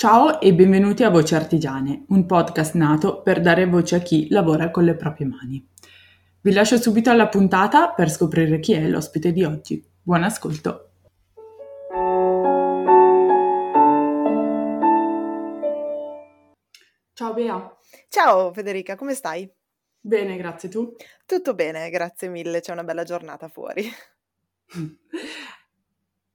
Ciao e benvenuti a Voci Artigiane, un podcast nato per dare voce a chi lavora con le proprie mani. Vi lascio subito alla puntata per scoprire chi è l'ospite di oggi. Buon ascolto! Ciao Bea. Ciao Federica, come stai? Bene, grazie tu. Tutto bene, grazie mille, c'è una bella giornata fuori.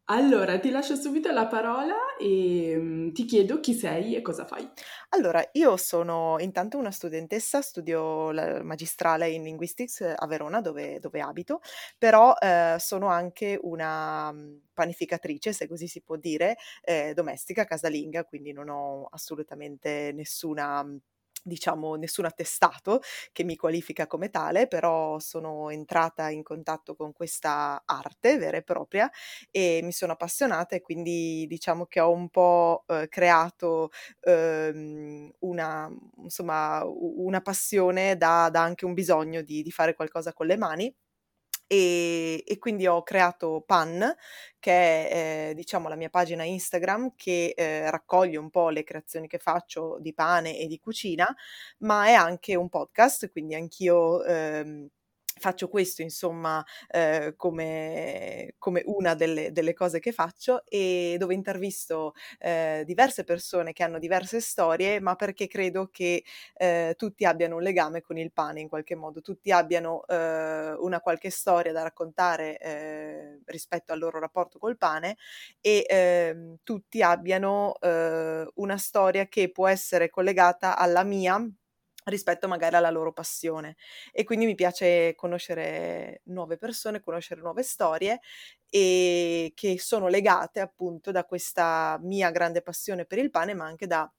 Allora, ti lascio subito la parola e mm, ti chiedo chi sei e cosa fai. Allora, io sono intanto una studentessa, studio la magistrale in Linguistics a Verona, dove, dove abito, però eh, sono anche una mm, panificatrice, se così si può dire, eh, domestica, casalinga, quindi non ho assolutamente nessuna mm, diciamo nessun attestato che mi qualifica come tale, però sono entrata in contatto con questa arte vera e propria e mi sono appassionata e quindi diciamo che ho un po' eh, creato ehm, una, insomma, una passione da, da anche un bisogno di, di fare qualcosa con le mani e, e, quindi ho creato Pan, che è eh, diciamo la mia pagina Instagram che eh, raccoglie un po' le creazioni che faccio di pane e di cucina, ma è anche un podcast, quindi anch'io ehm, faccio questo insomma eh, come, come, una delle, delle, cose che faccio e dove intervisto eh, diverse persone che hanno diverse storie ma perché credo che eh, tutti abbiano un legame con il pane in qualche modo tutti abbiano eh, una qualche storia da raccontare eh, rispetto al loro rapporto col pane e ehm, tutti abbiano eh, una storia che può essere collegata alla mia rispetto magari alla loro passione e quindi mi piace conoscere nuove persone, conoscere nuove storie e che sono legate appunto da questa mia grande passione per il pane ma anche da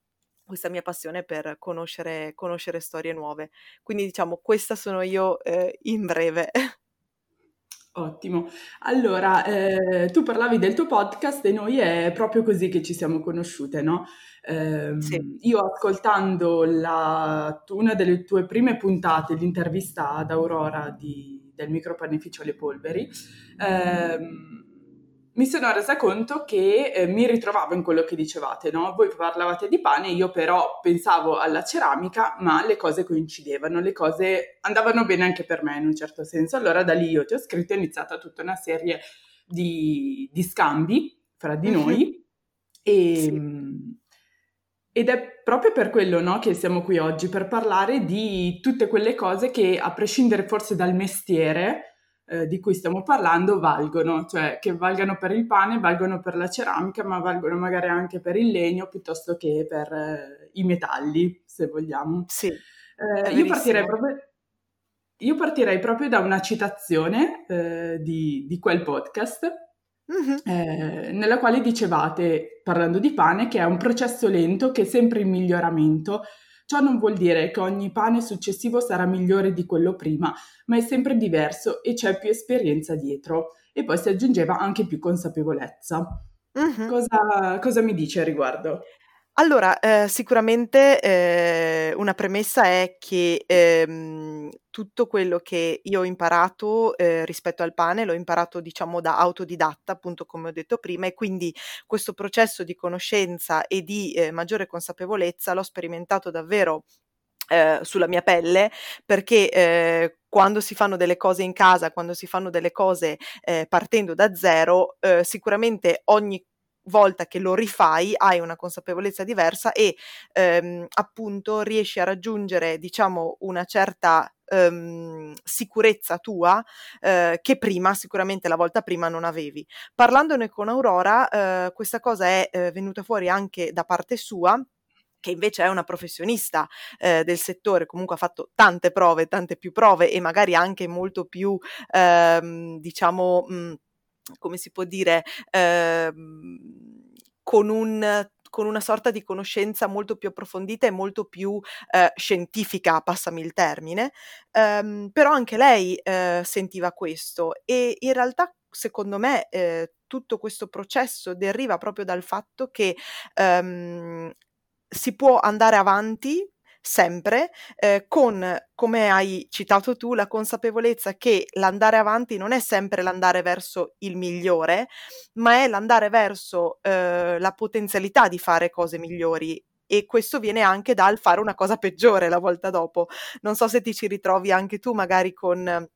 questa mia passione per conoscere, conoscere storie nuove. Quindi diciamo questa sono io eh, in breve. Ottimo. Allora, eh, tu parlavi del tuo podcast e noi è proprio così che ci siamo conosciute, no? Eh, sì. Io ascoltando la, una delle tue prime puntate, l'intervista ad Aurora di, del micropanificio Le Polveri, ehm, mi sono resa conto che eh, mi ritrovavo in quello che dicevate, no? Voi parlavate di pane, io però pensavo alla ceramica, ma le cose coincidevano, le cose andavano bene anche per me in un certo senso. Allora da lì io ti ho scritto e è iniziata tutta una serie di, di scambi fra di noi e, sì. ed è proprio per quello no, che siamo qui oggi, per parlare di tutte quelle cose che a prescindere forse dal mestiere, eh, di cui stiamo parlando valgono, cioè che valgano per il pane, valgono per la ceramica, ma valgono magari anche per il legno piuttosto che per eh, i metalli, se vogliamo. Sì. Eh, io, partirei proprio, io, partirei proprio, da una citazione eh, di, di, quel podcast. Mm-hmm. nella quale dicevate, parlando di pane, che è un processo lento che è sempre in miglioramento, Ciò non vuol dire che ogni pane successivo sarà migliore di quello prima, ma è sempre diverso e c'è più esperienza dietro. E poi si aggiungeva anche più consapevolezza. Mm-hmm. Cosa, cosa mi dice a riguardo? Allora, eh, sicuramente eh, una premessa è che ehm, tutto quello che io ho imparato eh, rispetto al pane l'ho imparato diciamo da autodidatta, appunto come ho detto prima, e quindi questo processo di conoscenza e di eh, maggiore consapevolezza l'ho sperimentato davvero eh, sulla mia pelle perché eh, quando si fanno delle cose in casa, quando si fanno delle cose eh, partendo da zero, eh, sicuramente ogni volta che lo rifai hai una consapevolezza diversa e ehm, appunto riesci a raggiungere diciamo una certa ehm, sicurezza tua eh, che prima sicuramente la volta prima non avevi. Parlandone con Aurora eh, questa cosa è eh, venuta fuori anche da parte sua che invece è una professionista eh, del settore, comunque ha fatto tante prove, tante più prove e magari anche molto più, ehm, diciamo, mh, come si può dire, ehm, con un con una sorta di conoscenza molto più approfondita e molto più eh, scientifica, passami il termine, ehm, però anche lei eh, sentiva questo. E in realtà secondo me eh, tutto questo processo deriva proprio dal fatto che ehm, si può andare avanti sempre, eh, con, come hai citato tu, la consapevolezza che l'andare avanti non è sempre l'andare verso il migliore, ma è l'andare verso eh, la potenzialità di fare cose migliori e questo viene anche dal fare una cosa peggiore la volta dopo. Non so se ti ci ritrovi anche tu magari con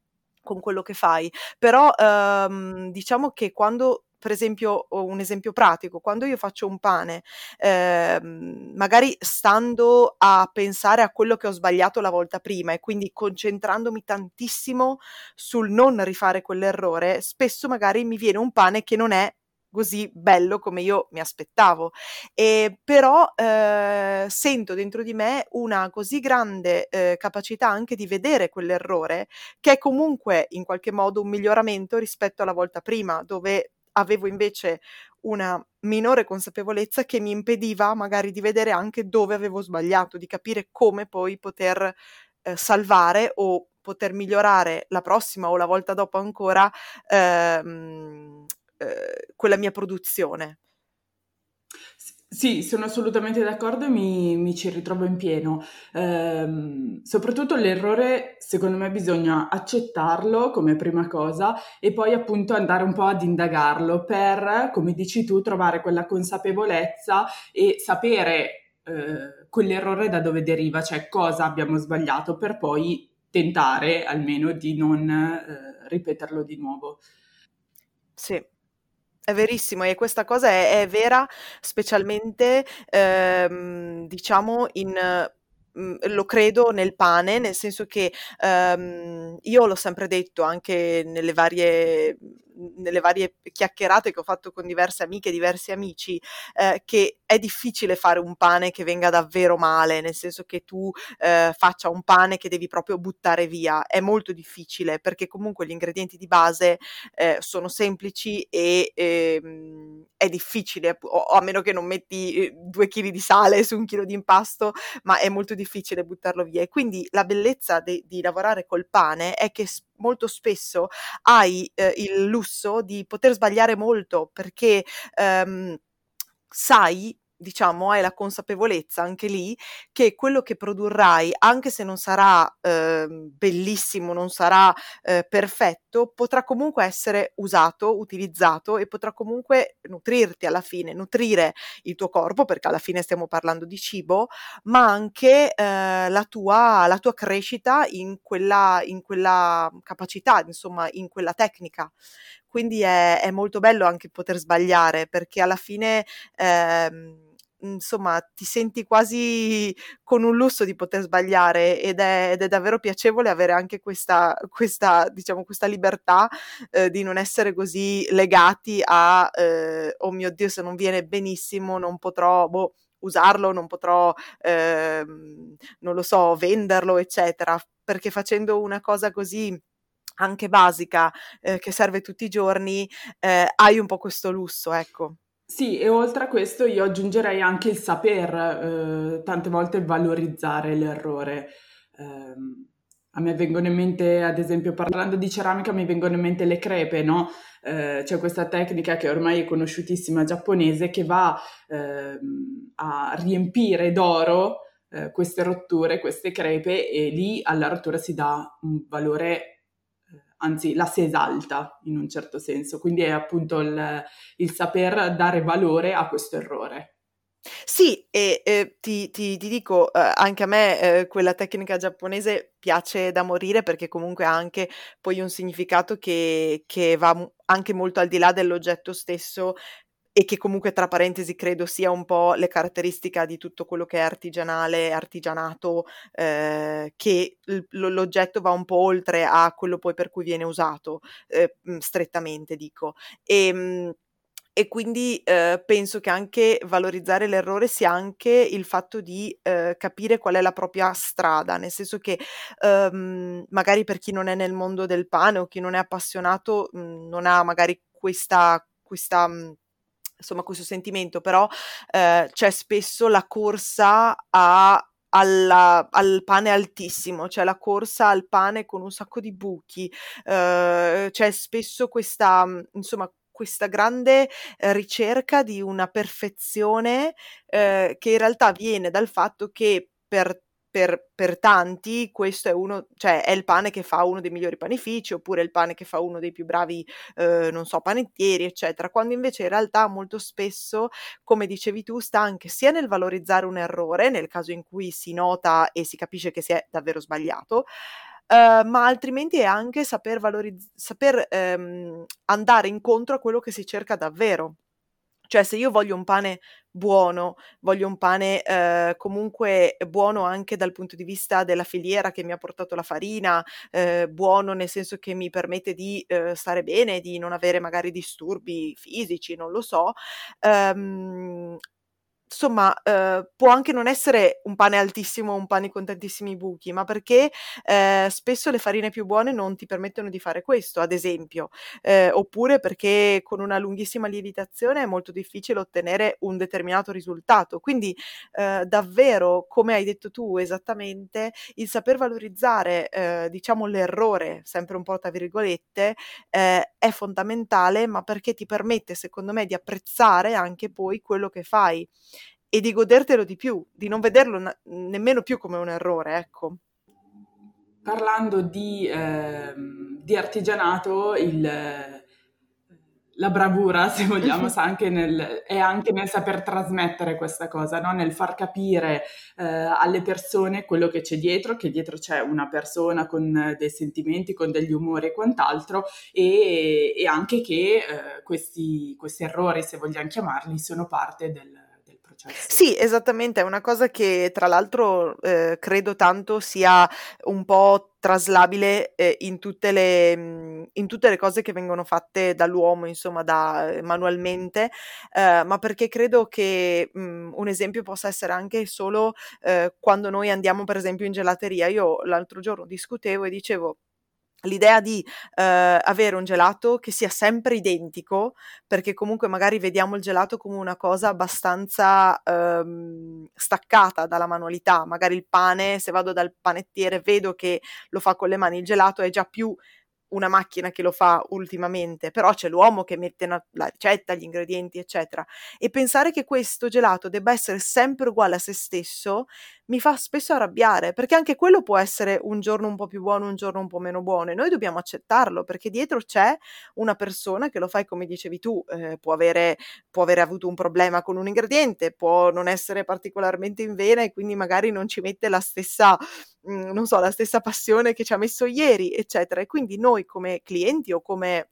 con quello che fai, però ehm, diciamo che quando per esempio, un esempio pratico, quando io faccio un pane, eh, magari stando a pensare a quello che ho sbagliato la volta prima e quindi concentrandomi tantissimo sul non rifare quell'errore, spesso magari mi viene un pane che non è così bello come io mi aspettavo. E però eh, sento dentro di me una così grande eh, capacità anche di vedere quell'errore che è comunque in qualche modo un miglioramento rispetto alla volta prima, dove avevo invece una minore consapevolezza che mi impediva magari di vedere anche dove avevo sbagliato, di capire come poi poter eh, salvare o poter migliorare la prossima o la volta dopo ancora ehm, eh, quella mia produzione. Sì, sono assolutamente d'accordo e mi, mi ci ritrovo in pieno. Ehm, soprattutto l'errore, secondo me, bisogna accettarlo come prima cosa e poi appunto andare un po' ad indagarlo per, come dici tu, trovare quella consapevolezza e sapere eh, quell'errore da dove deriva, cioè cosa abbiamo sbagliato per poi tentare almeno di non eh, ripeterlo di nuovo. Sì, è verissimo e questa cosa è, è vera specialmente ehm, diciamo in mhmm, lo credo nel pane, nel senso che ehm, io l'ho sempre detto anche nelle varie nelle varie chiacchierate che ho fatto con diverse amiche, diversi amici, eh, che è difficile fare un pane che venga davvero male, nel senso che tu eh, faccia un pane che devi proprio buttare via. È molto difficile perché comunque gli ingredienti di base eh, sono semplici e ehm, è difficile, o, a meno che non metti eh, due chili di sale su un chilo di impasto, ma è molto difficile buttarlo via. E quindi la bellezza de- di lavorare col pane è che molto spesso hai eh, il lusso di poter sbagliare molto perché ehm, sai diciamo, hai la consapevolezza anche lì che quello che produrrai, anche se non sarà eh, bellissimo, non sarà eh, perfetto, potrà comunque essere usato, utilizzato e potrà comunque nutrirti alla fine, nutrire il tuo corpo, perché alla fine stiamo parlando di cibo, ma anche eh, la, tua, la tua crescita in quella, in quella capacità, insomma, in quella tecnica. Quindi è, è, molto bello anche poter sbagliare perché alla fine ehm, insomma ti senti quasi con un lusso di poter sbagliare ed è, ed è davvero piacevole avere anche questa, questa, diciamo, questa libertà eh, di non essere così legati a eh, oh mio dio se non viene benissimo non potrò boh, usarlo, non potrò eh, non lo so venderlo eccetera. Perché facendo una cosa così anche basica eh, che serve tutti i giorni eh, hai un po' questo lusso ecco sì, e oltre a questo io aggiungerei anche il saper, eh, tante volte valorizzare l'errore. Eh, a me vengono in mente, ad esempio, parlando di ceramica, mi vengono in mente le crepe, no? Eh, c'è questa tecnica che ormai è conosciutissima giapponese che va ehm, a riempire d'oro eh, queste rotture, queste crepe e lì alla rottura si dà un valore anzi la si esalta in un certo senso, quindi è appunto il, il saper dare valore a questo errore. Sì, e eh, ti, ti, ti, dico, eh, anche a me eh, quella tecnica giapponese piace da morire perché comunque ha anche poi un significato che, che va anche molto al di là dell'oggetto stesso e che comunque tra parentesi credo sia un po' le caratteristiche di tutto quello che è artigianale, artigianato, eh, che l- l'oggetto va un po' oltre a quello poi per cui viene usato, eh, strettamente dico. E, ehm, e quindi eh, penso che anche valorizzare l'errore sia anche il fatto di eh, capire qual è la propria strada, nel senso che ehm, magari per chi non è nel mondo del pane o chi non è appassionato mh, non ha magari questa, questa mh, insomma questo sentimento, però eh, c'è spesso la corsa a alla, al pane altissimo, cioè la corsa al pane con un sacco di buchi, eh, c'è spesso questa, insomma, questa grande eh, ricerca di una perfezione eh, che in realtà viene dal fatto che per per, per, tanti questo è uno, cioè è il pane che fa uno dei migliori panifici, oppure il pane che fa uno dei più bravi, eh, non so, panettieri, eccetera, quando invece in realtà molto spesso, come dicevi tu, sta anche sia nel valorizzare un errore, nel caso in cui si nota e si capisce che si è davvero sbagliato, Uh, ma altrimenti è anche saper, valorizz- saper um, andare incontro a quello che si cerca davvero. Cioè, se io voglio un pane buono, voglio un pane eh, comunque buono anche dal punto di vista della filiera che mi ha portato la farina, eh, buono nel senso che mi permette di eh, stare bene, di non avere magari disturbi fisici, non lo so, ehm, insomma, eh, può anche non essere un pane altissimo, un pane con tantissimi buchi, ma perché eh, spesso le farine più buone non ti permettono di fare questo, ad esempio, eh, oppure perché con una lunghissima lievitazione è molto difficile ottenere un determinato risultato. Quindi, eh, davvero, come hai detto tu esattamente, il saper valorizzare, eh, diciamo, l'errore, sempre un po' tra virgolette, eh, è fondamentale, ma perché ti permette, secondo me, di apprezzare anche poi quello che fai e di godertelo di più, di non vederlo na- nemmeno più come un errore, ecco. Parlando di, eh, di artigianato, il, la bravura, se vogliamo, anche nel, è anche nel saper trasmettere questa cosa, no? nel far capire eh, alle persone quello che c'è dietro, che dietro c'è una persona con dei sentimenti, con degli umori e quant'altro, e, e anche che eh, questi, questi errori, se vogliamo chiamarli, sono parte del, processo. Sì, esattamente, è una cosa che tra l'altro eh, credo tanto sia un po' traslabile eh, in, tutte le, mm, in, tutte le, cose che vengono fatte dall'uomo, insomma, da, eh, manualmente, eh, ma perché credo che mh, mm, un esempio possa essere anche solo eh, quando noi andiamo, per esempio, in gelateria. Io l'altro giorno discutevo e dicevo L'idea di eh, avere un gelato che sia sempre identico, perché comunque magari vediamo il gelato come una cosa abbastanza ehm, staccata dalla manualità, magari il pane, se vado dal panettiere vedo che lo fa con le mani, il gelato è già più una macchina che lo fa ultimamente, però c'è l'uomo che mette una, la ricetta, gli ingredienti, eccetera. E pensare che questo gelato debba essere sempre uguale a se stesso mi fa spesso arrabbiare, perché anche quello può essere un giorno un po' più buono, un giorno un po' meno buono, e noi dobbiamo accettarlo, perché dietro c'è una persona che lo fa, come dicevi tu, eh, può, avere, può avere avuto un problema con un ingrediente, può non essere particolarmente in vena e quindi magari non ci mette la stessa, mm, non so, la stessa passione che ci ha messo ieri, eccetera. E quindi noi come clienti o come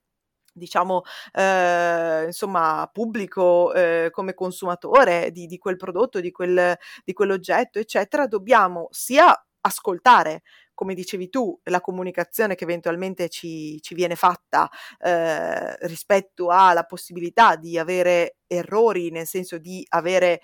diciamo, eh, insomma, pubblico eh, come consumatore di, di, quel prodotto, di, quel, di quell'oggetto, eccetera, dobbiamo sia ascoltare come dicevi tu, la comunicazione che eventualmente ci, ci viene fatta eh, rispetto alla possibilità di avere errori, nel senso di avere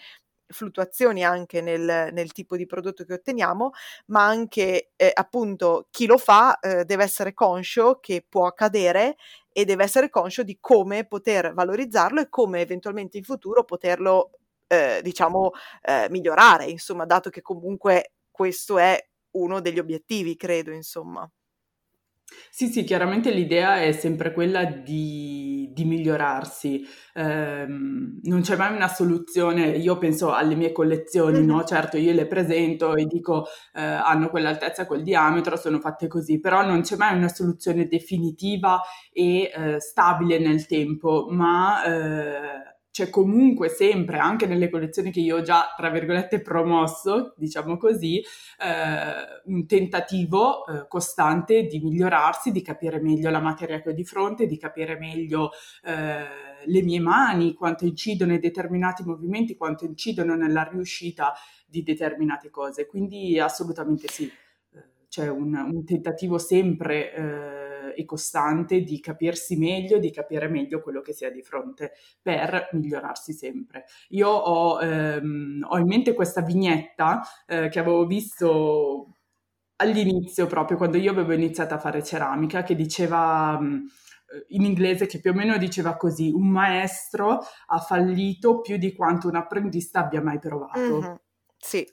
fluttuazioni anche nel, nel, tipo di prodotto che otteniamo, ma anche eh, appunto chi lo fa eh, deve essere conscio che può accadere e deve essere conscio di come poter valorizzarlo e come eventualmente in futuro poterlo, eh, diciamo, eh, migliorare, insomma, dato che comunque questo è uno degli obiettivi, credo, insomma. Sì, sì, chiaramente l'idea è sempre quella di, di migliorarsi, ehm, non c'è mai una soluzione, io penso alle mie collezioni, no? Certo, io le presento e dico eh, hanno quell'altezza, quel diametro, sono fatte così, però non c'è mai una soluzione definitiva e eh, stabile nel tempo, ma eh, c'è comunque sempre, anche nelle collezioni che io ho già, tra virgolette, promosso, diciamo così, eh, un tentativo eh, costante di migliorarsi, di capire meglio la materia che ho di fronte, di capire meglio eh, le mie mani, quanto incidono i determinati movimenti, quanto incidono nella riuscita di determinate cose. Quindi assolutamente sì, eh, c'è un, un tentativo sempre eh, e costante di capirsi meglio, di capire meglio quello che si ha di fronte per migliorarsi sempre. Io ho, ehm, ho in mente questa vignetta eh, che avevo visto all'inizio, proprio quando io avevo iniziato a fare ceramica, che diceva mm, in inglese che più o meno diceva così, un maestro ha fallito più di quanto un apprendista abbia mai provato. Mm-hmm. Sì.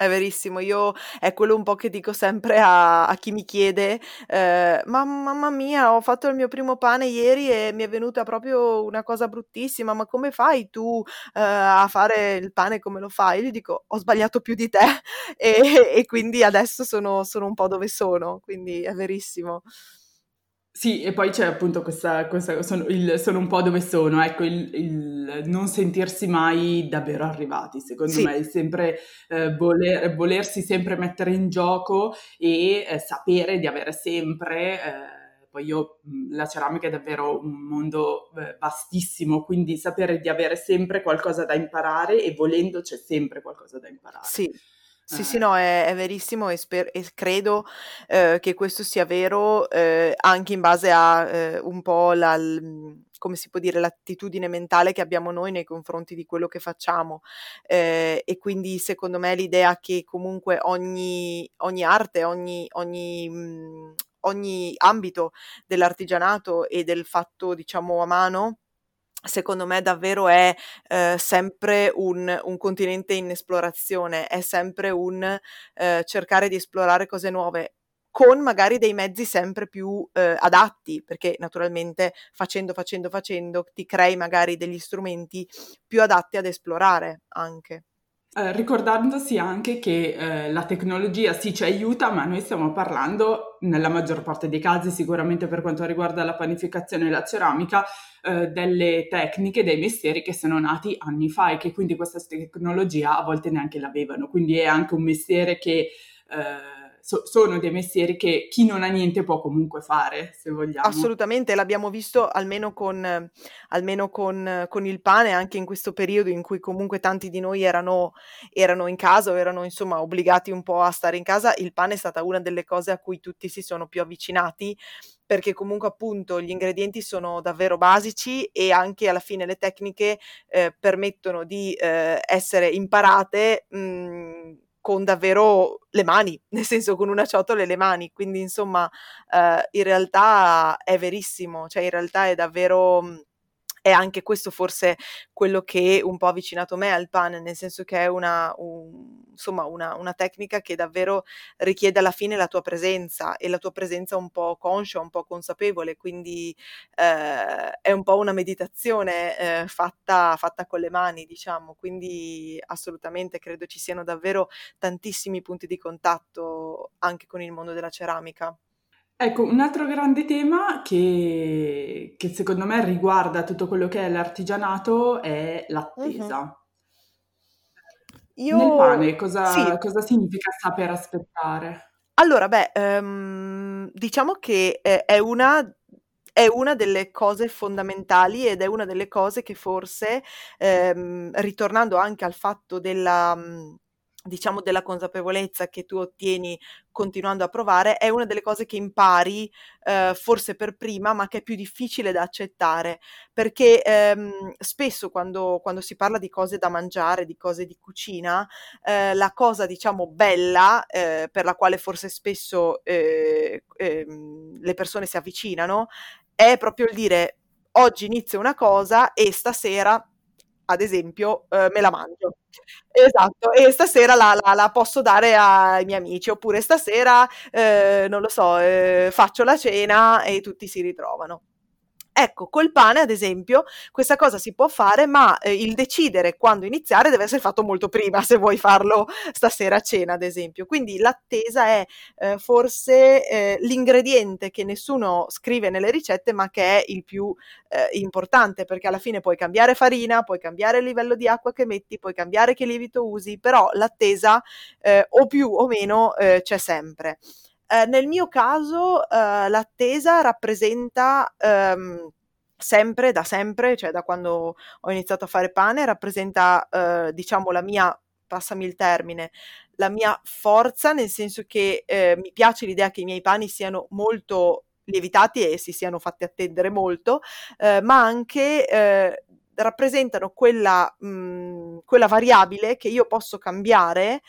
È verissimo, io è quello un po' che dico sempre a, a chi mi chiede, eh, ma mamma mia, ho fatto il mio primo pane ieri e mi è venuta proprio una cosa bruttissima, ma come fai tu eh, a fare il pane come lo fai? Io gli dico, ho sbagliato più di te e, e quindi adesso sono, sono un po' dove sono, quindi è verissimo. Sì, e poi c'è appunto questa, questa sono, il, sono un po' dove sono, ecco, il, il non sentirsi mai davvero arrivati, secondo sì. me, è sempre eh, voler, volersi sempre mettere in gioco e eh, sapere di avere sempre, eh, poi io, la ceramica è davvero un mondo eh, vastissimo, quindi sapere di avere sempre qualcosa da imparare e volendo c'è sempre qualcosa da imparare. Sì. Sì, sì, no, è, è verissimo e, sper- e credo eh, che questo sia vero eh, anche in base a eh, un po' la, l- come si può dire, l'attitudine mentale che abbiamo noi nei confronti di quello che facciamo. Eh, e quindi secondo me l'idea che comunque ogni, ogni arte, ogni, ogni, mh, ogni ambito dell'artigianato e del fatto, diciamo, a mano, secondo me davvero è eh, sempre un, un, continente in esplorazione, è sempre un eh, cercare di esplorare cose nuove con magari dei mezzi sempre più eh, adatti, perché naturalmente facendo, facendo, facendo ti crei magari degli strumenti più adatti ad esplorare anche. Eh, ricordandosi anche che eh, la tecnologia sì ci aiuta, ma noi stiamo parlando, nella maggior parte dei casi, sicuramente per quanto riguarda la panificazione e la ceramica, eh, delle tecniche, dei mestieri che sono nati anni fa e che quindi questa tecnologia a volte neanche l'avevano. Quindi è anche un mestiere che eh, so, sono dei mestieri che chi non ha niente può comunque fare, se vogliamo. Assolutamente, l'abbiamo visto almeno con, almeno con, con il pane, anche in questo periodo in cui comunque tanti di noi erano, erano in casa o erano insomma obbligati un po' a stare in casa, il pane è stata una delle cose a cui tutti si sono più avvicinati perché comunque appunto gli ingredienti sono davvero basici e anche alla fine le tecniche eh, permettono di eh, essere imparate mh, mhmm, con davvero le mani, nel senso con una ciotola e le mani, quindi insomma eh, in realtà è verissimo, cioè in realtà è davvero mhmm, è anche questo forse quello che un po' ha avvicinato me al pane, nel senso che è una, un, insomma, una, una, tecnica che davvero richiede alla fine la tua presenza e la tua presenza un po' conscia, un po' consapevole, quindi eh, è un po' una meditazione eh, fatta, fatta con le mani, diciamo, quindi assolutamente credo ci siano davvero tantissimi punti di contatto anche con il mondo della ceramica. Ecco, un altro grande tema che, che secondo me riguarda tutto quello che è l'artigianato è l'attesa. Uh-huh. Io... Nel pane cosa, sì. cosa significa saper aspettare? Allora, beh, um, diciamo che è, è, una, è, una, delle cose fondamentali ed è una delle cose che forse, um, ritornando anche al fatto della... Diciamo della consapevolezza che tu ottieni continuando a provare è una delle cose che impari eh, forse per prima ma che è più difficile da accettare perché ehm, spesso quando, quando, si parla di cose da mangiare di cose di cucina eh, la cosa diciamo bella eh, per la quale forse spesso eh, ehm, le persone si avvicinano è proprio il dire oggi inizio una cosa e stasera ad esempio, eh, me la mangio. Esatto, e stasera la, la, la, posso dare ai miei amici, oppure stasera, eh, non lo so, eh, faccio la cena e tutti si ritrovano. Ecco, col pane, ad esempio, questa cosa si può fare, ma eh, il decidere quando iniziare deve essere fatto molto prima, se vuoi farlo stasera a cena, ad esempio. Quindi l'attesa è eh, forse eh, l'ingrediente che nessuno scrive nelle ricette, ma che è il più eh, importante, perché alla fine puoi cambiare farina, puoi cambiare il livello di acqua che metti, puoi cambiare che lievito usi, però l'attesa eh, o più o meno eh, c'è sempre. Eh, nel mio caso eh, l'attesa rappresenta ehm, sempre, da sempre, cioè da quando ho iniziato a fare pane, rappresenta eh, diciamo la mia, passami il termine, la mia forza, nel senso che eh, mi piace l'idea che i miei pani siano molto lievitati e si siano fatti attendere molto, eh, ma anche rappresentano quella, mh, quella variabile che io posso cambiare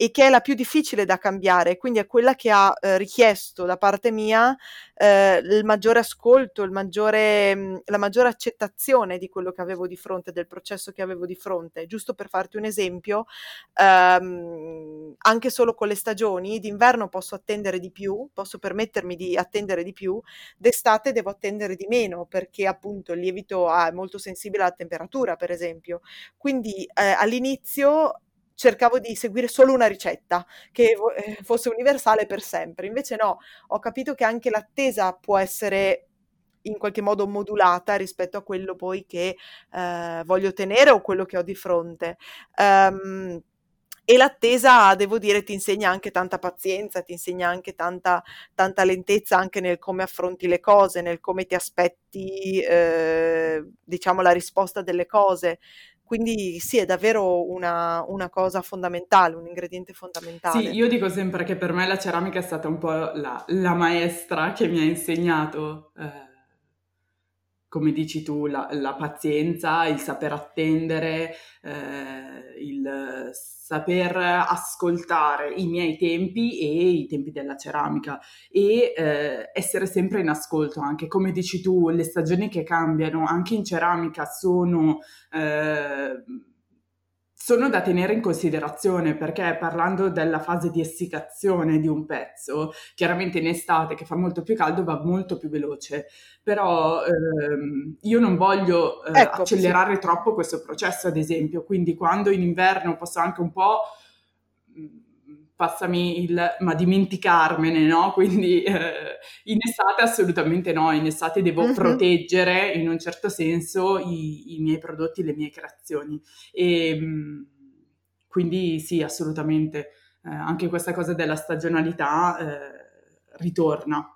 e che è la più difficile da cambiare, quindi è quella che ha eh, richiesto da parte mia eh, il maggiore ascolto, il maggiore, mm, la maggiore accettazione di quello che avevo di fronte, del processo che avevo di fronte. Giusto per farti un esempio, ehm, anche solo con le stagioni, d'inverno posso attendere di più, posso permettermi di attendere di più, d'estate devo attendere di meno perché appunto il lievito è molto sensibile alla temperatura, per esempio. Quindi eh, all'inizio cercavo di seguire solo una ricetta che eh, fosse universale per sempre. Invece no, ho capito che anche l'attesa può essere in qualche modo modulata rispetto a quello poi che eh, voglio ottenere o quello che ho di fronte. Um, e l'attesa, devo dire, ti insegna anche tanta pazienza, ti insegna anche tanta, tanta lentezza anche nel come affronti le cose, nel come ti aspetti, eh, diciamo, la risposta delle cose. Quindi sì, è davvero una, una, cosa fondamentale, un ingrediente fondamentale. Sì, io dico sempre che per me la ceramica è stata un po' la, la maestra che mi ha insegnato, eh, come dici tu, la, la, pazienza, il saper attendere, eh, il saper ascoltare i miei tempi e i tempi della ceramica e eh, essere sempre in ascolto anche. Come dici tu le stagioni che cambiano anche in ceramica sono eh, sono da tenere in considerazione perché parlando della fase di essiccazione di un pezzo, chiaramente in estate che fa molto più caldo va molto più veloce, però ehm, io non voglio eh, ecco, accelerare sì. troppo questo processo ad esempio, quindi quando in inverno posso anche un po' passami il, ma dimenticarmene, no? Quindi eh, in estate assolutamente no, in estate devo mm-hmm. proteggere in un certo senso i, i, miei prodotti, le mie creazioni. E ehm, quindi sì, assolutamente, eh, anche questa cosa della stagionalità eh, ritorna.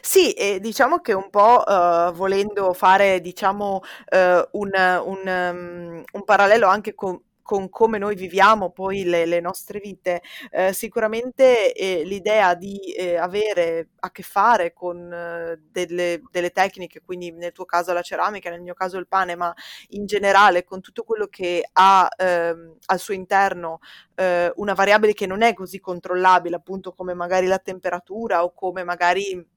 Sì, e diciamo che un po', uhm, volendo fare, diciamo, uhm, un un um, un parallelo anche con con come noi viviamo poi le, le nostre vite, eh, sicuramente eh, l'idea di eh, avere a che fare con eh, delle, delle, tecniche, quindi nel tuo caso la ceramica, nel mio caso il pane, ma in generale con tutto quello che ha ehm, al suo interno eh, una variabile che non è così controllabile, appunto come magari la temperatura o come magari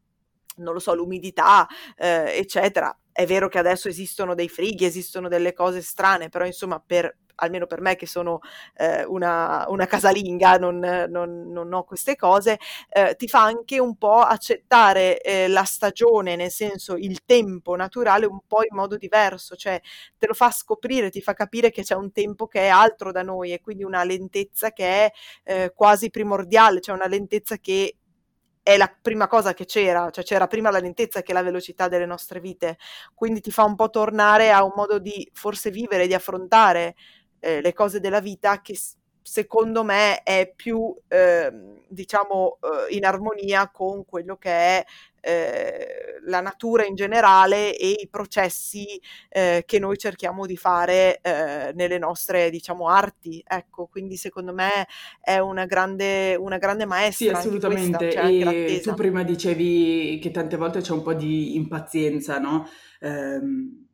non lo so, l'umidità, eh, eccetera. È vero che adesso esistono dei frighi, esistono delle cose strane, però insomma per almeno per me che sono eh, una, una, casalinga, non, non, non, ho queste cose, eh, ti fa anche un po' accettare eh, la stagione, nel senso il tempo naturale un po' in modo diverso, cioè te lo fa scoprire, ti fa capire che c'è un tempo che è altro da noi e quindi una lentezza che è eh, quasi primordiale, cioè una lentezza che è la prima cosa che c'era, cioè c'era prima la lentezza che la velocità delle nostre vite, quindi ti fa un po' tornare a un modo di forse vivere, di affrontare eh, le cose della vita che secondo me è più eh, diciamo eh, in armonia con quello che è eh, la natura in generale e i processi eh, che noi cerchiamo di fare eh, nelle nostre diciamo arti. Ecco quindi secondo me è una grande una grande maestra sì assolutamente. questa, e tu prima dicevi che tante volte c'è un po' di impazienza no? Ehm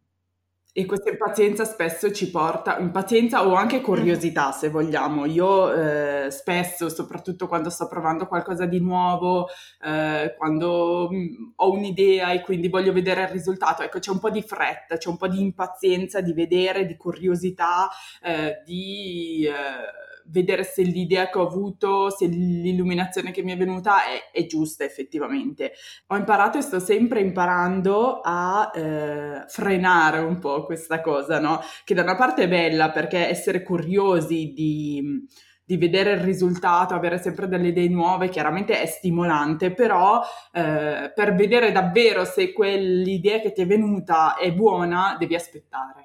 e questa impazienza spesso ci porta, impazienza o anche curiosità se vogliamo. Io eh, spesso, soprattutto quando sto provando qualcosa di nuovo, eh, quando mh, mm, ho un'idea e quindi voglio vedere il risultato, ecco c'è un po' di fretta, c'è un po' di impazienza di vedere, di curiosità, eh, di eh, vedere se l'idea che ho avuto, se l'illuminazione che mi è venuta è, è giusta effettivamente. Ho imparato e sto sempre imparando a eh, frenare un po' questa cosa, no? Che da una parte è bella perché essere curiosi di di vedere il risultato, avere sempre delle idee nuove, chiaramente è stimolante, però eh, per vedere davvero se quell'idea che ti è venuta è buona, devi aspettare.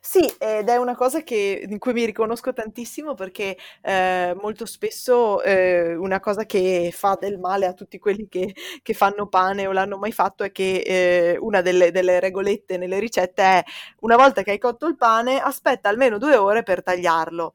Sì, ed è una cosa che, in cui mi riconosco tantissimo perché eh, molto spesso eh, una cosa che fa del male a tutti quelli che, che fanno pane o l'hanno mai fatto è che eh, una delle, delle, regolette nelle ricette è una volta che hai cotto il pane aspetta almeno due ore per tagliarlo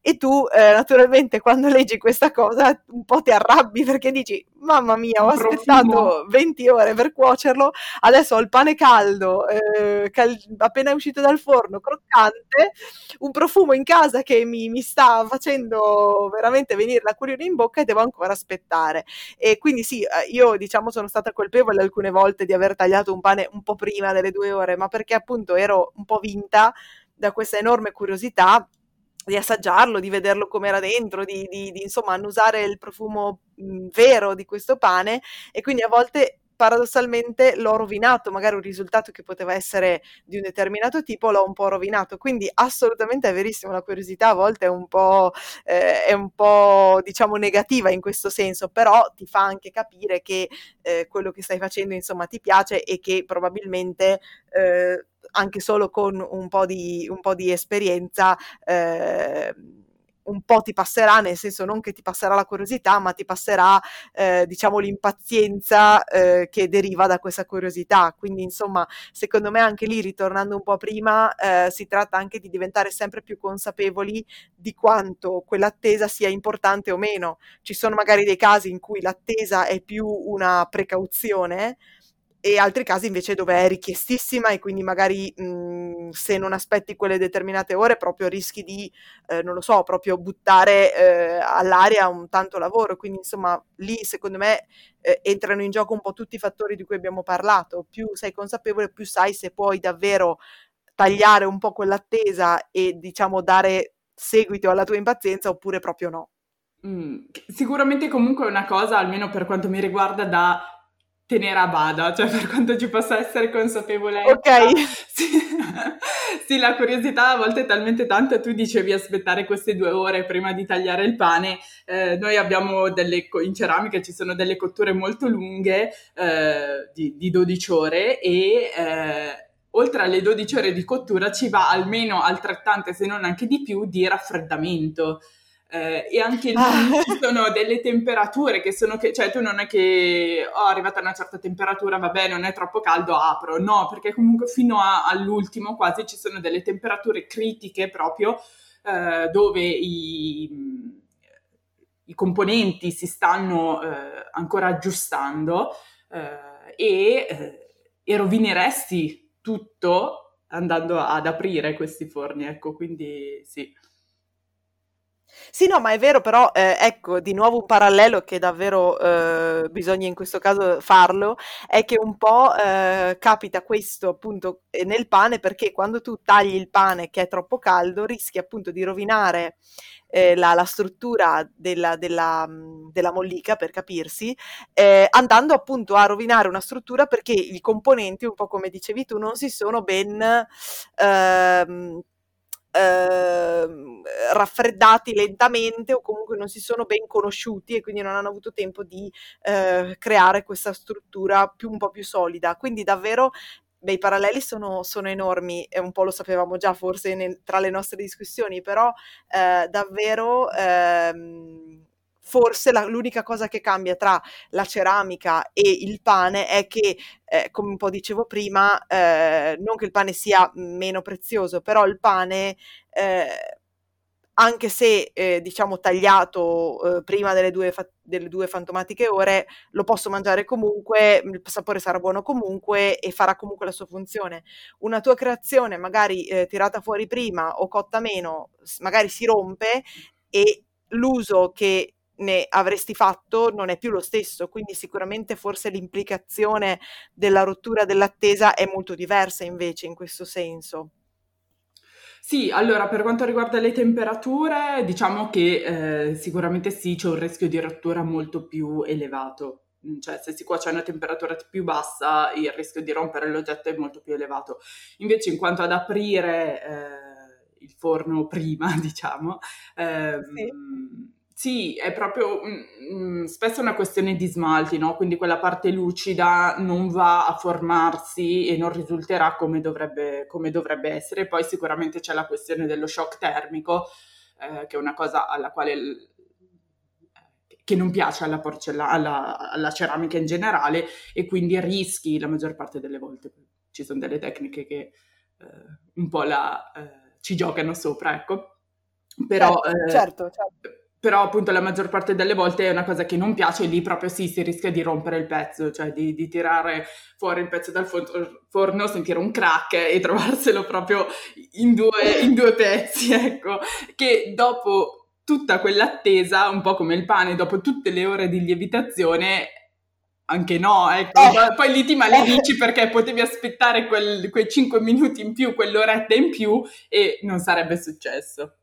e tu eh, naturalmente quando leggi questa cosa un po' ti arrabbi perché dici mamma mia, ho aspettato 20 ore per cuocerlo, adesso ho il pane caldo, eh, cal- appena uscito dal forno, croccante, un profumo in casa che mi, mi sta facendo veramente venire l'acquolina in bocca e devo ancora aspettare. E quindi sì, eh, io diciamo sono stata colpevole alcune volte di aver tagliato un pane un po' prima delle due ore, ma perché appunto ero un po' vinta da questa enorme curiosità di assaggiarlo, di vederlo come era dentro, di, di, di, insomma annusare il profumo mh, vero di questo pane e quindi a volte paradossalmente l'ho rovinato, magari un risultato che poteva essere di un determinato tipo l'ho un po' rovinato, quindi assolutamente è verissimo, la curiosità a volte è un po', eh, è un po' diciamo negativa in questo senso, però ti fa anche capire che eh, quello che stai facendo insomma ti piace e che probabilmente eh, anche solo con un po' di, un po di esperienza eh, un po' ti passerà, nel senso non che ti passerà la curiosità, ma ti passerà, eh, diciamo, l'impazienza eh, che deriva da questa curiosità. Quindi, insomma, secondo me anche lì, ritornando un po' prima, eh, si tratta anche di diventare sempre più consapevoli di quanto quell'attesa sia importante o meno. Ci sono magari dei casi in cui l'attesa è più una precauzione, e altri casi invece dove è richiestissima e quindi magari mh, mhmm, se non aspetti quelle determinate ore proprio rischi di, eh, non lo so, proprio buttare eh, all'aria un tanto lavoro. Quindi insomma lì secondo me eh, entrano in gioco un po' tutti i fattori di cui abbiamo parlato. Più sei consapevole, più sai se puoi davvero tagliare un po' quell'attesa e diciamo dare seguito alla tua impazienza oppure proprio no. Mm, sicuramente comunque è una cosa, almeno per quanto mi riguarda, da tenere a bada, cioè per quanto ci possa essere consapevolezza. Ok. Sì, sì, la curiosità a volte è talmente tanta, tu dicevi aspettare queste due ore prima di tagliare il pane, eh, noi abbiamo delle, in ceramica ci sono delle cotture molto lunghe eh, di, di, 12 ore e... Eh, oltre alle 12 ore di cottura ci va almeno altrettante, se non anche di più, di raffreddamento. Eh, e anche lì ah. ci sono delle temperature che sono che, cioè tu non è che oh, arrivata a una certa temperatura, vabbè, non è troppo caldo, apro. No, perché comunque fino a, all'ultimo quasi ci sono delle temperature critiche proprio eh, dove i, i, componenti si stanno eh, ancora aggiustando eh, e, eh, e rovineresti tutto andando ad aprire questi forni, ecco, quindi sì. Sì, no, ma è vero, però eh, ecco, di nuovo un parallelo che davvero eh, bisogna in questo caso farlo, è che un po' eh, capita questo appunto eh, nel pane perché quando tu tagli il pane che è troppo caldo rischi appunto di rovinare eh, la, la, struttura della, della, della, mollica, per capirsi, eh, andando appunto a rovinare una struttura perché i componenti, un po' come dicevi tu, non si sono ben... Ehm, Ehm, raffreddati lentamente o comunque non si sono ben conosciuti e quindi non hanno avuto tempo di eh, creare questa struttura più, un po' più solida. Quindi davvero beh, i paralleli sono, sono, enormi e un po' lo sapevamo già forse nel, tra le nostre discussioni, però eh, davvero ehm, forse la, l'unica cosa che cambia tra la ceramica e il pane è che, eh, come un po' dicevo prima, eh, non che il pane sia meno prezioso, però il pane... Eh, anche se eh, diciamo tagliato eh, prima delle due, fa- delle due, fantomatiche ore, lo posso mangiare comunque, il sapore sarà buono comunque e farà comunque la sua funzione. Una tua creazione, magari eh, tirata fuori prima o cotta meno, magari si rompe e l'uso che ne avresti fatto non è più lo stesso, quindi sicuramente forse l'implicazione della rottura dell'attesa è molto diversa invece in questo senso. Sì, allora per quanto riguarda le temperature, diciamo che eh, sicuramente sì, c'è un rischio di rottura molto più elevato. Mm, cioè, se si cuoce a una temperatura più bassa, il rischio di rompere l'oggetto è molto più elevato. Invece, in quanto ad aprire eh, il forno prima, diciamo, eh, sì sì, è proprio mm, spesso una questione di smalti, no? Quindi quella parte lucida non va a formarsi e non risulterà come dovrebbe, come dovrebbe essere. Poi sicuramente c'è la questione dello shock termico, eh, che è una cosa alla quale che non piace alla, porcella, alla, alla ceramica in generale e quindi rischi la maggior parte delle volte. Ci sono delle tecniche che eh, un po' la, eh, ci giocano sopra, ecco. Però, certo, certo, certo però appunto la maggior parte delle volte è una cosa che non piace e lì proprio sì, si rischia di rompere il pezzo, cioè di, di tirare fuori il pezzo dal forno, sentire un crack e trovarselo proprio in due, in due pezzi, ecco, che dopo tutta quell'attesa, un po' come il pane, dopo tutte le ore di lievitazione, anche no, ecco. Eh. poi lì ti maledici perché potevi aspettare quel, quei 5 minuti in più, quell'oretta in più e non sarebbe successo.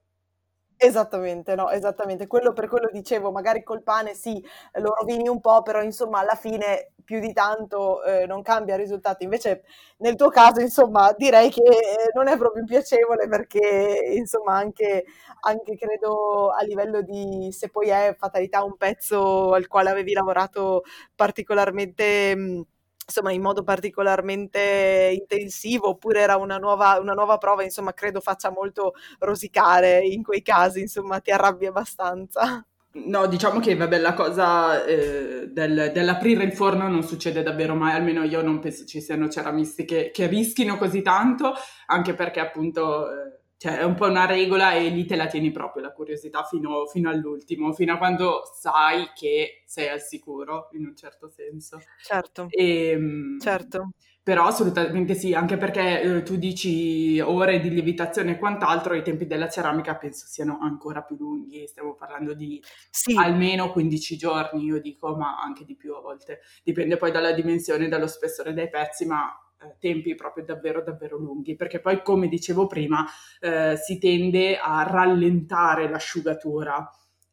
Esattamente, no, esattamente. Quello per quello dicevo, magari col pane sì, lo rovini un po', però insomma alla fine più di tanto eh, non cambia il risultato. Invece nel tuo caso, insomma, direi che eh, non è proprio piacevole perché insomma anche, anche credo a livello di se poi è fatalità un pezzo al quale avevi lavorato particolarmente... Mh, insomma in modo particolarmente intensivo oppure era una nuova, una nuova prova, insomma credo faccia molto rosicare in quei casi, insomma ti arrabbi abbastanza. No, diciamo che vabbè, la cosa eh, del, dell'aprire il forno non succede davvero mai, almeno io non penso ci siano ceramisti che, che rischino così tanto, anche perché appunto eh, cioè è un po' una regola e lì te la tieni proprio la curiosità fino, fino, all'ultimo, fino a quando sai che sei al sicuro, in un certo senso. Certo. E, ehm, certo. Però assolutamente sì, anche perché eh, tu dici ore di lievitazione e quant'altro, i tempi della ceramica penso siano ancora più lunghi, stiamo parlando di sì. almeno 15 giorni, io dico, ma anche di più a volte. Dipende poi dalla dimensione, dallo spessore dei pezzi, ma tempi proprio davvero davvero lunghi perché poi come dicevo prima eh, si tende a rallentare l'asciugatura.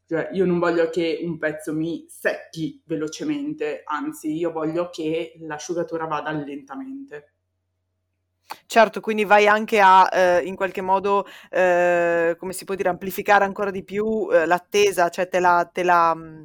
Cioè io non voglio che un pezzo mi secchi velocemente anzi io voglio che l'asciugatura vada lentamente. Certo, quindi vai anche a eh, in qualche modo, eh, come si può dire, amplificare ancora di più eh, l'attesa, cioè te la, te la, mm,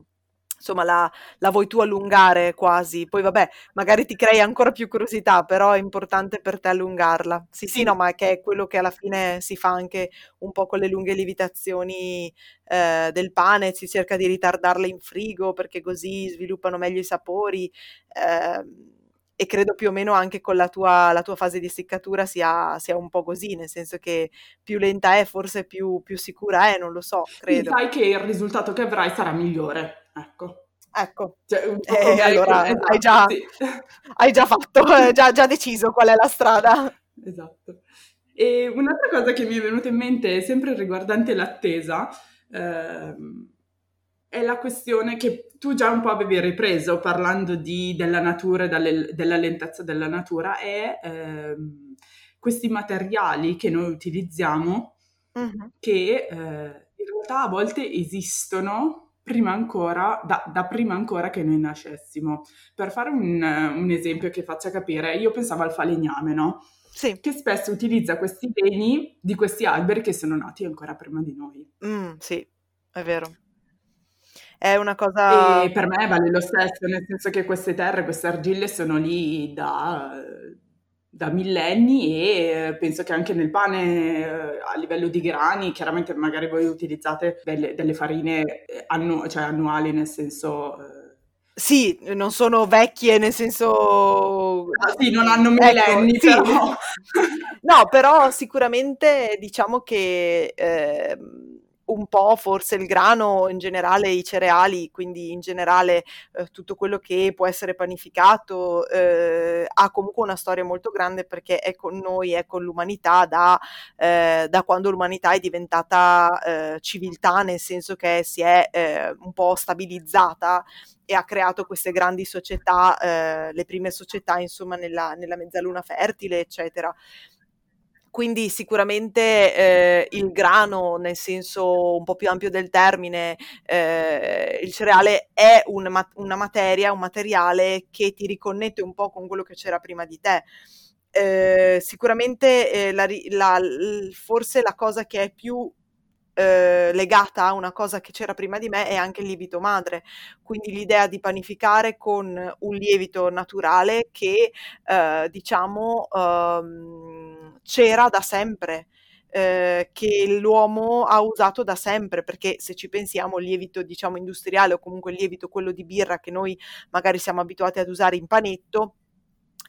insomma la, la, vuoi tu allungare quasi, poi vabbè, magari ti crei ancora più curiosità, però è importante per te allungarla. Sì, sì, no, ma che è quello che alla fine si fa anche un po' con le lunghe lievitazioni eh, del pane, si cerca di ritardarle in frigo perché così sviluppano meglio i sapori. Eh, e credo più o meno anche con la tua, la tua fase di essiccatura sia, sia, un po' così, nel senso che più lenta è, forse più, più sicura è, non lo so, credo. Sai che il risultato che avrai sarà migliore. Ecco. Ecco, cioè, eh, allora esatto, hai, già, sì. hai, già, fatto, hai già, già deciso qual è la strada. Esatto. E un'altra cosa che mi è venuta in mente, sempre riguardante l'attesa, ehm, è la questione che tu già un po' avevi ripreso parlando di, della natura e della lentezza della natura, è ehm, questi materiali che noi utilizziamo, mm-hmm. che eh, in realtà a volte esistono prima ancora, da, da, prima ancora che noi nascessimo. Per fare un, un, esempio che faccia capire, io pensavo al falegname, no? Sì. Che spesso utilizza questi legni di questi alberi che sono nati ancora prima di noi. Mm, sì, è vero. È una cosa... E per me vale lo stesso, nel senso che queste terre, queste argille sono lì da da millenni e penso che anche nel pane eh, a livello di grani, chiaramente magari voi utilizzate delle, delle farine eh, annu- cioè annuali, nel senso... Eh... Sì, non sono vecchie nel senso... Ah, sì, non hanno ecco, millenni, ecco, però... Sì. no, però sicuramente diciamo che... Eh, un po' forse il grano, in generale i cereali, quindi in generale eh, tutto quello che può essere panificato eh, ha comunque una storia molto grande perché è con noi, è con l'umanità da, eh, da quando l'umanità è diventata eh, civiltà, nel senso che si è eh, un po' stabilizzata e ha creato queste grandi società, eh, le prime società insomma nella, nella mezzaluna fertile, eccetera quindi sicuramente eh, il grano, nel senso un po' più ampio del termine, eh, il cereale è un, una materia, un materiale che ti riconnette un po' con quello che c'era prima di te. Eh, sicuramente eh, la, la, forse la cosa che è più eh, legata a una cosa che c'era prima di me è anche il lievito madre, quindi l'idea di panificare con un lievito naturale che eh, diciamo ehm, c'era da sempre. Eh, che l'uomo ha usato da sempre, perché se ci pensiamo il lievito diciamo industriale o comunque il lievito quello di birra che noi magari siamo abituati ad usare in panetto,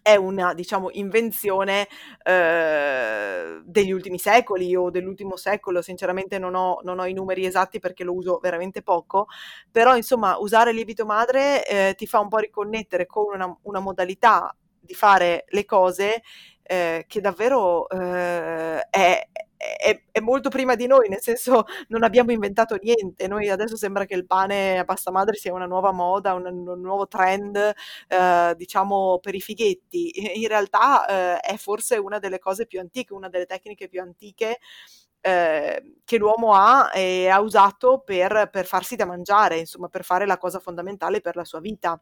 è una, diciamo, invenzione eh, degli ultimi secoli o dell'ultimo secolo, sinceramente non ho, non ho, i numeri esatti perché lo uso veramente poco, però insomma usare lievito madre eh, ti fa un po' riconnettere con una, una modalità di fare le cose eh, che davvero eh, è, è, è, molto prima di noi, nel senso non abbiamo inventato niente, noi adesso sembra che il pane a pasta madre sia una nuova moda, un, un nuovo trend, eh, diciamo per i fighetti, in realtà eh, è forse una delle cose più antiche, una delle tecniche più antiche eh, che l'uomo ha e ha usato per, per farsi da mangiare, insomma per fare la cosa fondamentale per la sua vita.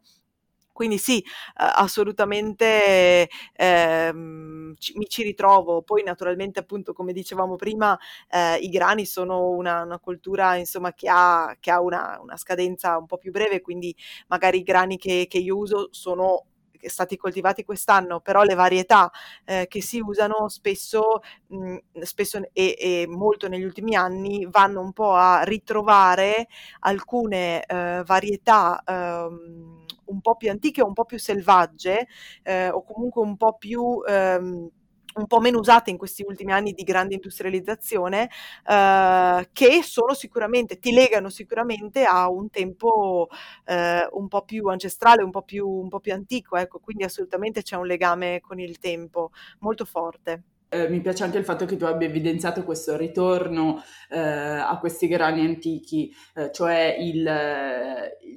Quindi sì, assolutamente ehm, ci, mi ci ritrovo. Poi naturalmente appunto come dicevamo prima eh, i grani sono una, una cultura insomma che ha, che ha una, una, scadenza un po' più breve, quindi magari i grani che, che io uso sono stati coltivati quest'anno, però le varietà eh, che si usano spesso, mh, spesso e, e, molto negli ultimi anni vanno un po' a ritrovare alcune eh, varietà ehm, un po' più antiche o un po' più selvagge eh, o comunque un po' più... Ehm, un po' meno usate in questi ultimi anni di grande industrializzazione, eh, che sono sicuramente, ti legano sicuramente a un tempo eh, un po' più ancestrale, un po' più, un po' più antico, ecco, quindi assolutamente c'è un legame con il tempo molto forte. Eh, mi piace anche il fatto che tu abbia evidenziato questo ritorno eh, a questi grani antichi, eh, cioè il,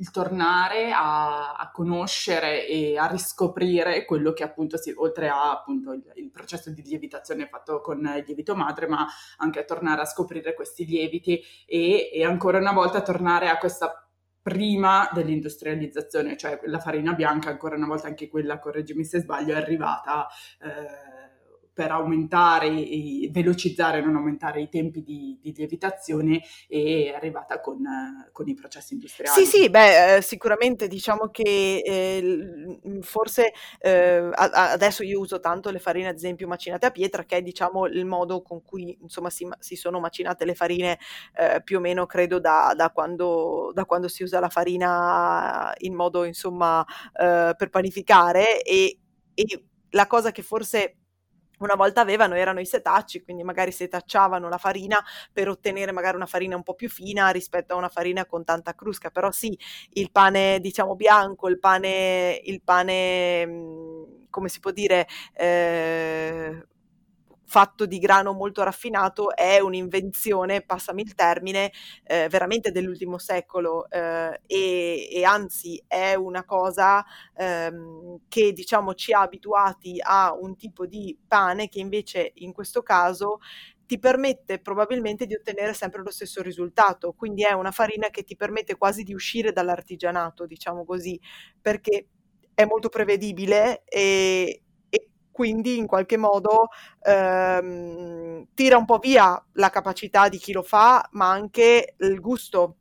il tornare a, a, conoscere e a riscoprire quello che appunto si, oltre a appunto il, il, processo di lievitazione fatto con il lievito madre, ma anche a tornare a scoprire questi lieviti e, e ancora una volta tornare a questa prima dell'industrializzazione, cioè la farina bianca, ancora una volta anche quella, correggimi se sbaglio, è arrivata eh, per aumentare e velocizzare, non aumentare i tempi di, di lievitazione e è arrivata con, con, i processi industriali. Sì, sì, beh, eh, sicuramente diciamo che eh, forse eh, adesso io uso tanto le farine ad esempio macinate a pietra che è diciamo il modo con cui insomma si, si sono macinate le farine eh, più o meno credo da, da, quando, da, quando, si usa la farina in modo insomma eh, per panificare e, e la cosa che forse una volta avevano erano i setacci, quindi magari setacciavano la farina per ottenere magari una farina un po' più fina rispetto a una farina con tanta crusca, però sì, il pane diciamo bianco, il pane, il pane mhmm, come si può dire, eh, fatto di grano molto raffinato è un'invenzione, passami il termine, eh, veramente dell'ultimo secolo eh, e, e, anzi è una cosa ehm, che diciamo ci ha abituati a un tipo di pane che invece in questo caso ti permette probabilmente di ottenere sempre lo stesso risultato, quindi è una farina che ti permette quasi di uscire dall'artigianato, diciamo così, perché è molto prevedibile e, quindi in qualche modo ehm, tira un po' via la capacità di chi lo fa, ma anche il gusto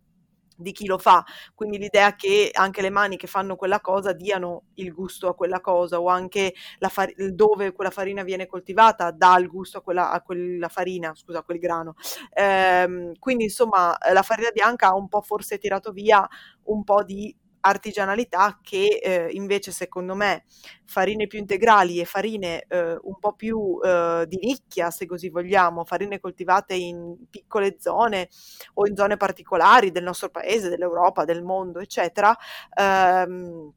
di chi lo fa, quindi l'idea che anche le mani che fanno quella cosa diano il gusto a quella cosa o anche far- dove quella farina viene coltivata dà il gusto a quella, a quella farina, scusa, a quel grano. Ehm, quindi insomma la farina bianca ha un po' forse tirato via un po' di artigianalità che eh, invece secondo me farine più integrali e farine eh, un po' più eh, di nicchia se così vogliamo, farine coltivate in piccole zone o in zone particolari del nostro paese, dell'Europa, del mondo eccetera, ehm,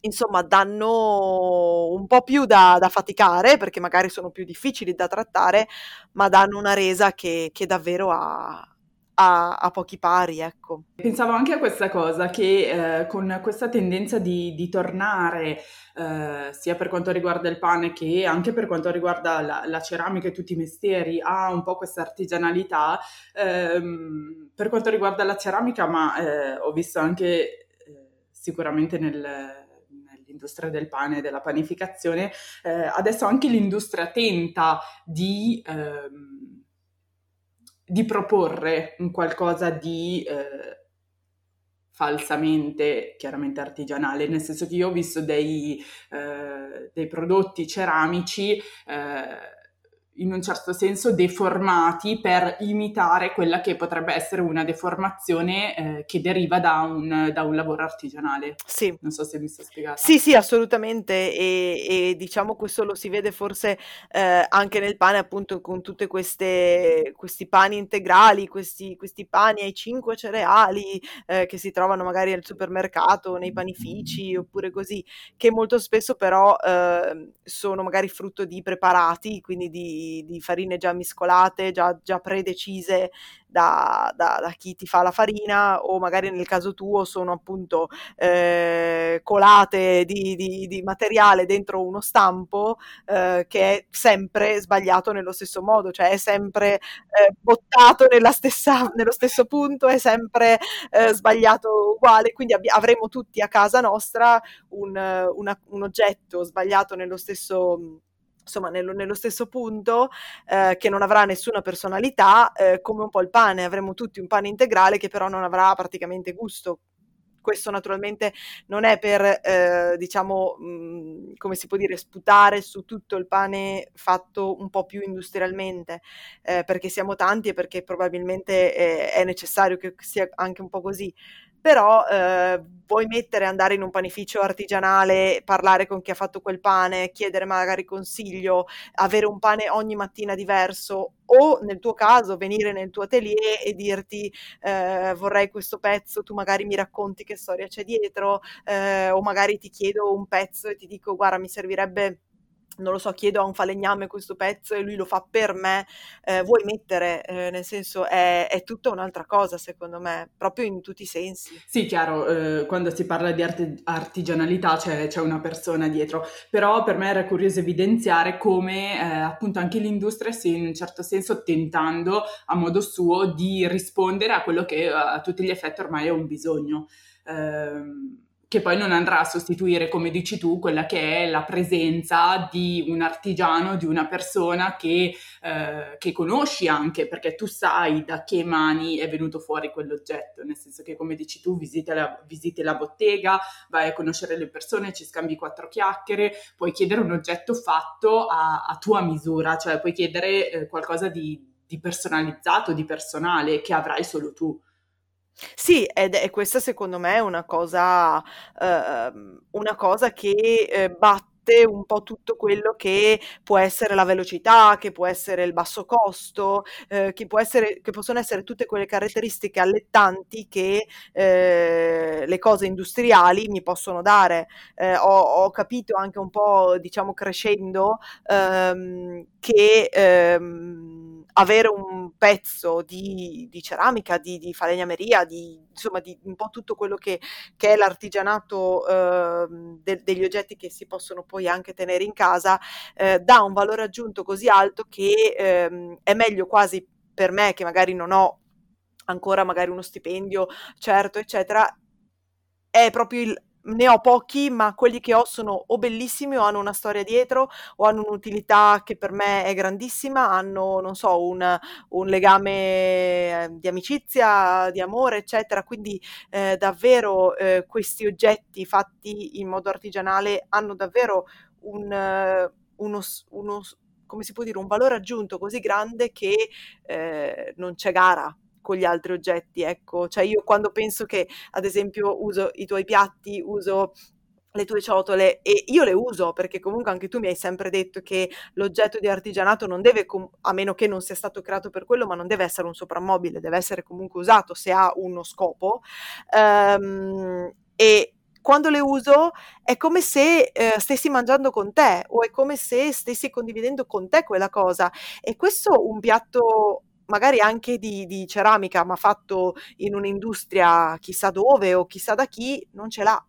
insomma danno un po' più da, da, faticare perché magari sono più difficili da trattare, ma danno una resa che, che davvero ha, a, a, pochi pari, ecco. Pensavo anche a questa cosa, che eh, con questa tendenza di, di tornare, eh, sia per quanto riguarda il pane che anche per quanto riguarda la, la ceramica e tutti i mestieri, ha un po' questa artigianalità. Ehm, per quanto riguarda la ceramica, ma eh, ho visto anche eh, sicuramente nel l'industria del pane e della panificazione, eh, adesso anche l'industria tenta di... Ehm, di proporre un qualcosa di eh, falsamente, chiaramente artigianale, nel senso che io ho visto dei, eh, dei prodotti ceramici eh, in un certo senso deformati per imitare quella che potrebbe essere una deformazione eh, che deriva da un, da un, lavoro artigianale. Sì. Non so se mi sto spiegando. Sì, sì, assolutamente e, e, diciamo questo lo si vede forse eh, anche nel pane appunto con tutti questi pani integrali, questi, questi, pani ai cinque cereali eh, che si trovano magari al supermercato, nei panifici oppure così, che molto spesso però ehm, sono magari frutto di preparati, quindi di di, farine già miscolate, già, già predecise da, da, da, chi ti fa la farina o magari nel caso tuo sono appunto eh, colate di, di, di, materiale dentro uno stampo eh, che è sempre sbagliato nello stesso modo, cioè è sempre eh, bottato stessa, nello stesso punto, è sempre eh, sbagliato uguale, quindi ab- avremo tutti a casa nostra un, una, un oggetto sbagliato nello stesso insomma nello, nello stesso punto eh, che non avrà nessuna personalità eh, come un po' il pane. Avremo tutti un pane integrale che però non avrà praticamente gusto. Questo naturalmente non è per, eh, diciamo, mh, mm, come si può dire, sputare su tutto il pane fatto un po' più industrialmente, eh, perché siamo tanti e perché probabilmente è, è necessario che sia anche un po' così però eh, vuoi mettere, andare in un panificio artigianale, parlare con chi ha fatto quel pane, chiedere magari consiglio, avere un pane ogni mattina diverso o nel tuo caso venire nel tuo atelier e dirti eh, vorrei questo pezzo, tu magari mi racconti che storia c'è dietro eh, o magari ti chiedo un pezzo e ti dico guarda mi servirebbe non lo so, chiedo a un falegname questo pezzo e lui lo fa per me, eh, vuoi mettere, eh, nel senso è, è, tutta un'altra cosa secondo me, proprio in tutti i sensi. Sì, chiaro, eh, quando si parla di arte- artigianalità c'è, c'è, una persona dietro, però per me era curioso evidenziare come eh, appunto anche l'industria stia in un certo senso tentando a modo suo di rispondere a quello che a tutti gli effetti ormai è un bisogno. Um, che poi non andrà a sostituire, come dici tu, quella che è la presenza di un artigiano, di una persona che, eh, che, conosci anche, perché tu sai da che mani è venuto fuori quell'oggetto, nel senso che, come dici tu, visiti la, visiti la bottega, vai a conoscere le persone, ci scambi quattro chiacchiere, puoi chiedere un oggetto fatto a, a tua misura, cioè puoi chiedere eh, qualcosa di, di personalizzato, di personale, che avrai solo tu. Sì, ed è questa secondo me è una cosa, ehm, una cosa che eh, batte un po' tutto quello che può essere la velocità, che può essere il basso costo, eh, che, può essere, che possono essere tutte quelle caratteristiche allettanti che eh, le cose industriali mi possono dare. Eh, ho, ho, capito anche un po', diciamo, crescendo ehm, che ehm, avere un pezzo di, di ceramica, di, di falegnameria, di, insomma di un po' tutto quello che, che è l'artigianato eh, de, degli oggetti che si possono poi anche tenere in casa, eh, dà un valore aggiunto così alto che eh, è meglio quasi per me che magari non ho ancora magari uno stipendio certo, eccetera, è proprio il ne ho pochi, ma quelli che ho sono o bellissimi o hanno una storia dietro o hanno un'utilità che per me è grandissima, hanno, non so, un, un legame eh, di amicizia, di amore, eccetera. Quindi eh, davvero eh, questi oggetti fatti in modo artigianale hanno davvero un, uno, uno, come si può dire, un valore aggiunto così grande che eh, non c'è gara con gli altri oggetti, ecco. Cioè io quando penso che, ad esempio, uso i tuoi piatti, uso le tue ciotole e io le uso perché comunque anche tu mi hai sempre detto che l'oggetto di artigianato non deve, a meno che non sia stato creato per quello, ma non deve essere un soprammobile, deve essere comunque usato se ha uno scopo. Um, e quando le uso è come se eh, stessi mangiando con te o è come se stessi condividendo con te quella cosa. E questo un piatto magari anche di, di ceramica, ma fatto in un'industria chissà dove o chissà da chi, non ce l'ha.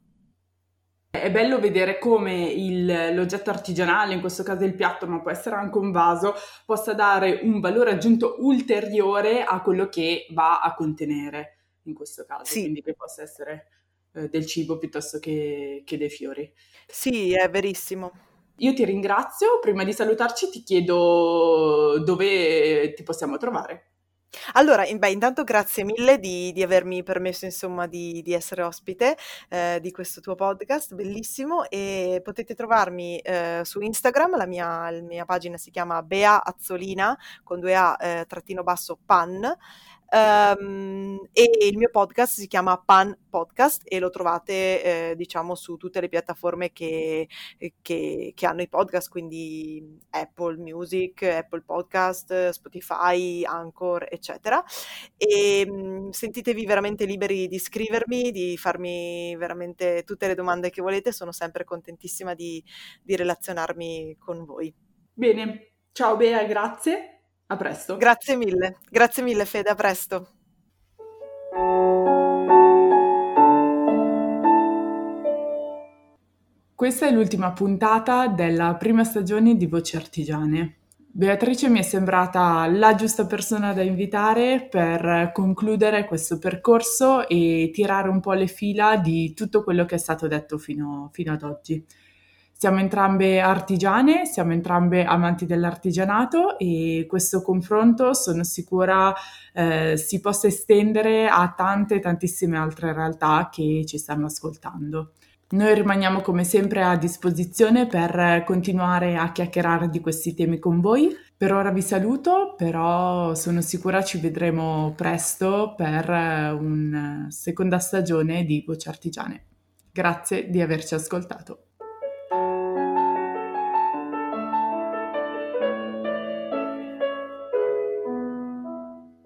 È bello vedere come il, l'oggetto artigianale, in questo caso il piatto, ma può essere anche un vaso, possa dare un valore aggiunto ulteriore a quello che va a contenere, in questo caso, sì. quindi che possa essere eh, del cibo piuttosto che, che dei fiori. Sì, è verissimo. Io ti ringrazio, prima di salutarci ti chiedo dove ti possiamo trovare. Allora, beh, intanto grazie mille di, di avermi permesso insomma di, di essere ospite eh, di questo tuo podcast, bellissimo e potete trovarmi eh, su Instagram, la mia, la mia, pagina si chiama Bea Azzolina con due A eh, trattino basso pan Um, e il mio podcast si chiama Pan Podcast e lo trovate eh, diciamo su tutte le piattaforme che, che, che, hanno i podcast, quindi Apple Music, Apple Podcast, Spotify, Anchor, eccetera. E um, sentitevi veramente liberi di scrivermi, di farmi veramente tutte le domande che volete, sono sempre contentissima di, di relazionarmi con voi. Bene, ciao Bea, grazie. A presto. Grazie mille, grazie mille Fede, a presto. Questa è l'ultima puntata della prima stagione di Voci Artigiane. Beatrice mi è sembrata la giusta persona da invitare per concludere questo percorso e tirare un po' le fila di tutto quello che è stato detto fino, fino ad oggi. Siamo entrambe artigiane, siamo entrambe amanti dell'artigianato e questo confronto sono sicura eh, si possa estendere a tante tantissime altre realtà che ci stanno ascoltando. Noi rimaniamo come sempre a disposizione per continuare a chiacchierare di questi temi con voi. Per ora vi saluto, però sono sicura ci vedremo presto per una seconda stagione di Voci Artigiane. Grazie di averci ascoltato.